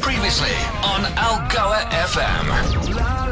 Previously on Algoa FM.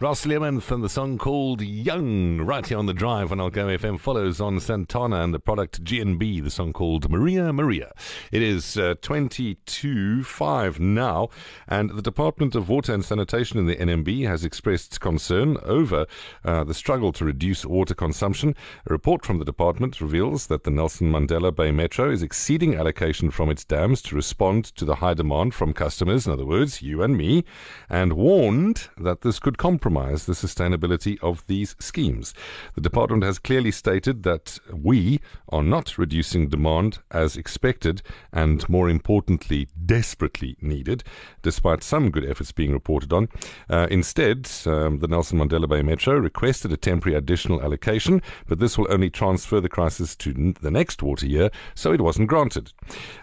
Ross Learmonth and the song called Young, right here on the drive on Algoa FM, follows on Santana and the product G&B, the song called Maria Maria. It is uh, 22 5 now, and the Department of Water and Sanitation in the NMB has expressed concern over uh, the struggle to reduce water consumption. A report from the department reveals that the Nelson Mandela Bay Metro is exceeding allocation from its dams to respond to the high demand from customers, in other words, you and me, and warned that this could compromise compromise the sustainability of these schemes. The department has clearly stated that we are not reducing demand as expected and, more importantly, desperately needed, despite some good efforts being reported on. Uh, instead, um, the Nelson Mandela Bay Metro requested a temporary additional allocation, but this will only transfer the crisis to n- the next water year, so it wasn't granted.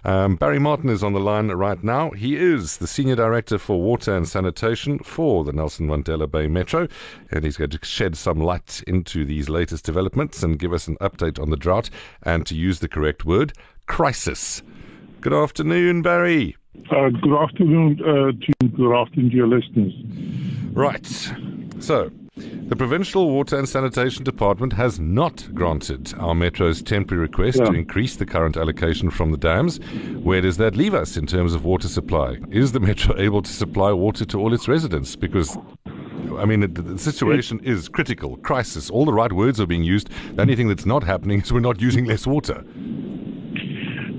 Um, Barry Martin is on the line right now. He is the Senior Director for Water and Sanitation for the Nelson Mandela Bay Metro, and he's going to shed some light into these latest developments and give us an update on the drought and to use the correct word, crisis. Good afternoon, Barry. Uh, good afternoon uh, to good afternoon to your listeners. Right. So, the Provincial Water and Sanitation Department has not granted our Metro's temporary request Yeah. to increase the current allocation from the dams. Where does that leave us in terms of water supply? Is the Metro able to supply water to all its residents? Because I mean, the, situation is critical, crisis. All the right words are being used. The only thing that's not happening is we're not using less water.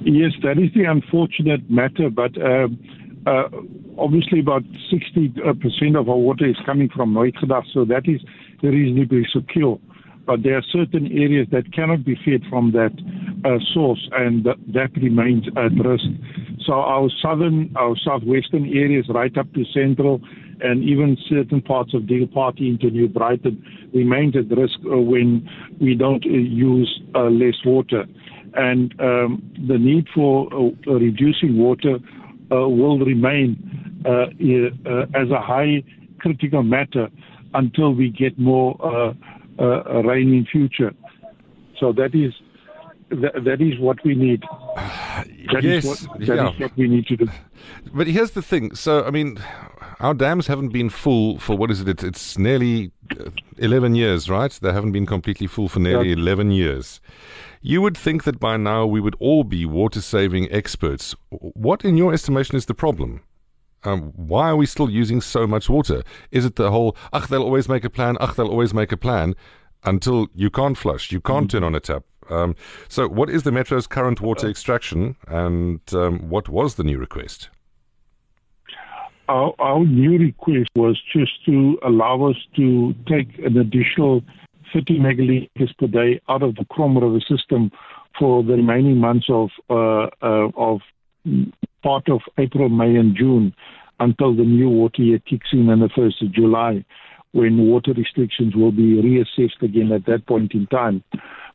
Yes, that is the unfortunate matter, but um uh, obviously about 60% of our water is coming from Nooitgedagt, so that is reasonably secure. But there are certain areas that cannot be fed from that uh, source, and th- that remains at risk. So our southern, our southwestern areas, right up to central, and even certain parts of Deal Party into New Brighton, remains at risk uh, when we don't uh, use uh, less water. And um, the need for reducing water will remain as a high critical matter until we get more rain in future. So that is that, that is what we need. That is Yes, what, that yeah. is what we need to do. But here's the thing. So, I mean, our dams haven't been full for what is it? It's, it's nearly uh, 11 years, right? They haven't been completely full for nearly Yeah. 11 years. You would think that by now we would all be water saving experts. What, in your estimation, is the problem? Um, why are we still using so much water? Is it the whole, ach, they'll always make a plan, ach, they'll always make a plan, until you can't flush, you can't turn on a tap? Um, so, what is the Metro's current water extraction, and um, what was the new request? Our, our new request was just to allow us to take an additional 30 megaliters per day out of the Krom River system for the remaining months of uh, uh, of part of April, May, and June until the new water year kicks in on the 1st of July, when water restrictions will be reassessed again at that point in time.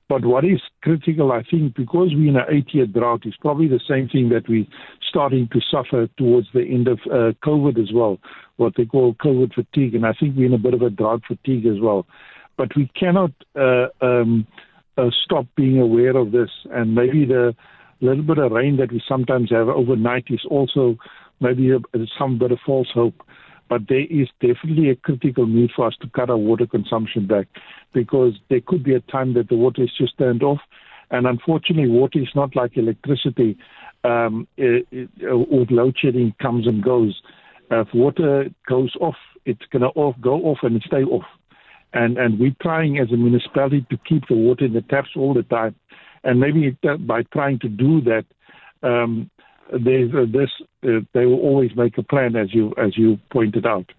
But what is critical, I think, because we're in an eight-year drought, is probably the same thing that we're starting to suffer towards the end of uh, COVID as well, what they call COVID fatigue. And I think we're in a bit of a drought fatigue as well. But we cannot uh, um, uh, stop being aware of this. And maybe the little bit of rain that we sometimes have overnight is also maybe a, some bit of false hope. But there is definitely a critical need for us to cut our water consumption back because there could be a time that the water is just turned off. And unfortunately, water is not like electricity. Um, it, it, uh, with load shedding comes and goes. Uh, if water goes off, it's going to off, go off and stay off. And, and we're trying as a municipality to keep the water in the taps all the time. And maybe it, by trying to do that, um, uh, this. Uh, they will always make a plan, as you as you pointed out.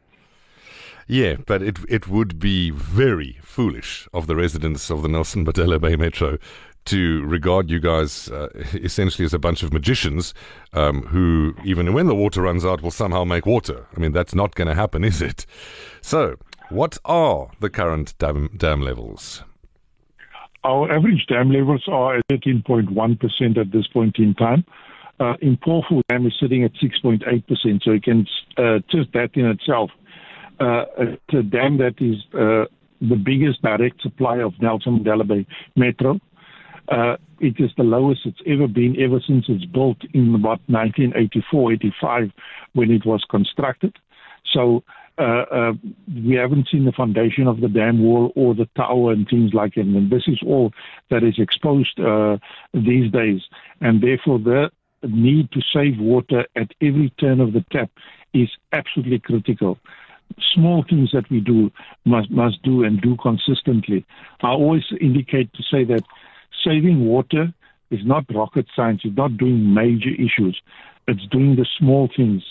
Yeah, but it it would be very foolish of the residents of the Nelson Mandela Bay Metro to regard you guys uh, essentially as a bunch of magicians um, who, even when the water runs out, will somehow make water. I mean, that's not going to happen, is it? So, what are the current dam, dam levels? Our average dam levels are at 13.1% at this point in time. Uh, Impofu, dam is sitting at 6.8%, so you can uh, just that in itself. Uh, it's a dam that is uh, the biggest direct supply of Nelson Mandela Bay Metro. Uh, it is the lowest it's ever been ever since it's built in about 1984, 85 when it was constructed. So uh, uh, we haven't seen the foundation of the dam wall or the tower and things like it. And this is all that is exposed uh, these days. And therefore, the need to save water at every turn of the tap is absolutely critical. Small things that we do must must do and do consistently. I always indicate to say that saving water is not rocket science. It's not doing major issues. It's doing the small things.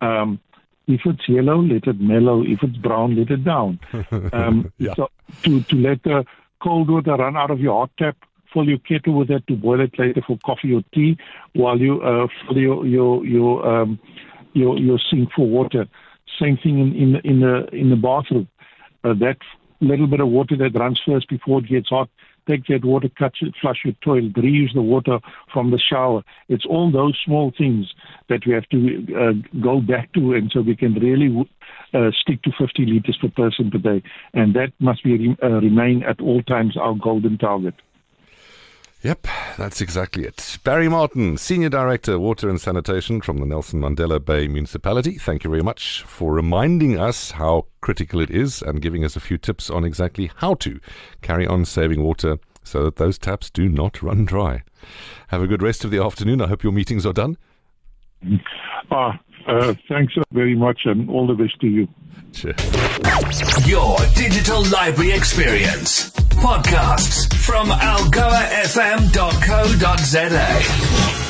Um, if it's yellow, let it mellow. If it's brown, let it down. Um, yeah. so to, to let the cold water run out of your hot tap, fill your kettle with it to boil it later for coffee or tea, while you uh, fill your your your, um, your your sink for water. Same thing in in, in the in the bathroom. Uh, that little bit of water that runs first before it gets hot take that water, cut it, flush your toilet, reuse the water from the shower. It's all those small things that we have to uh, go back to, and so we can really uh, stick to 50 liters per person per day, and that must be uh, remain at all times our golden target. Yep, that's exactly it. Barry Martin, Senior Director, Water and Sanitation from the Nelson Mandela Bay Municipality. Thank you very much for reminding us how critical it is and giving us a few tips on exactly how to carry on saving water so that those taps do not run dry. Have a good rest of the afternoon. I hope your meetings are done. Ah, uh, thanks very much and all the best to you. Cheers. Your digital library experience. Podcasts from algoafm.co.za.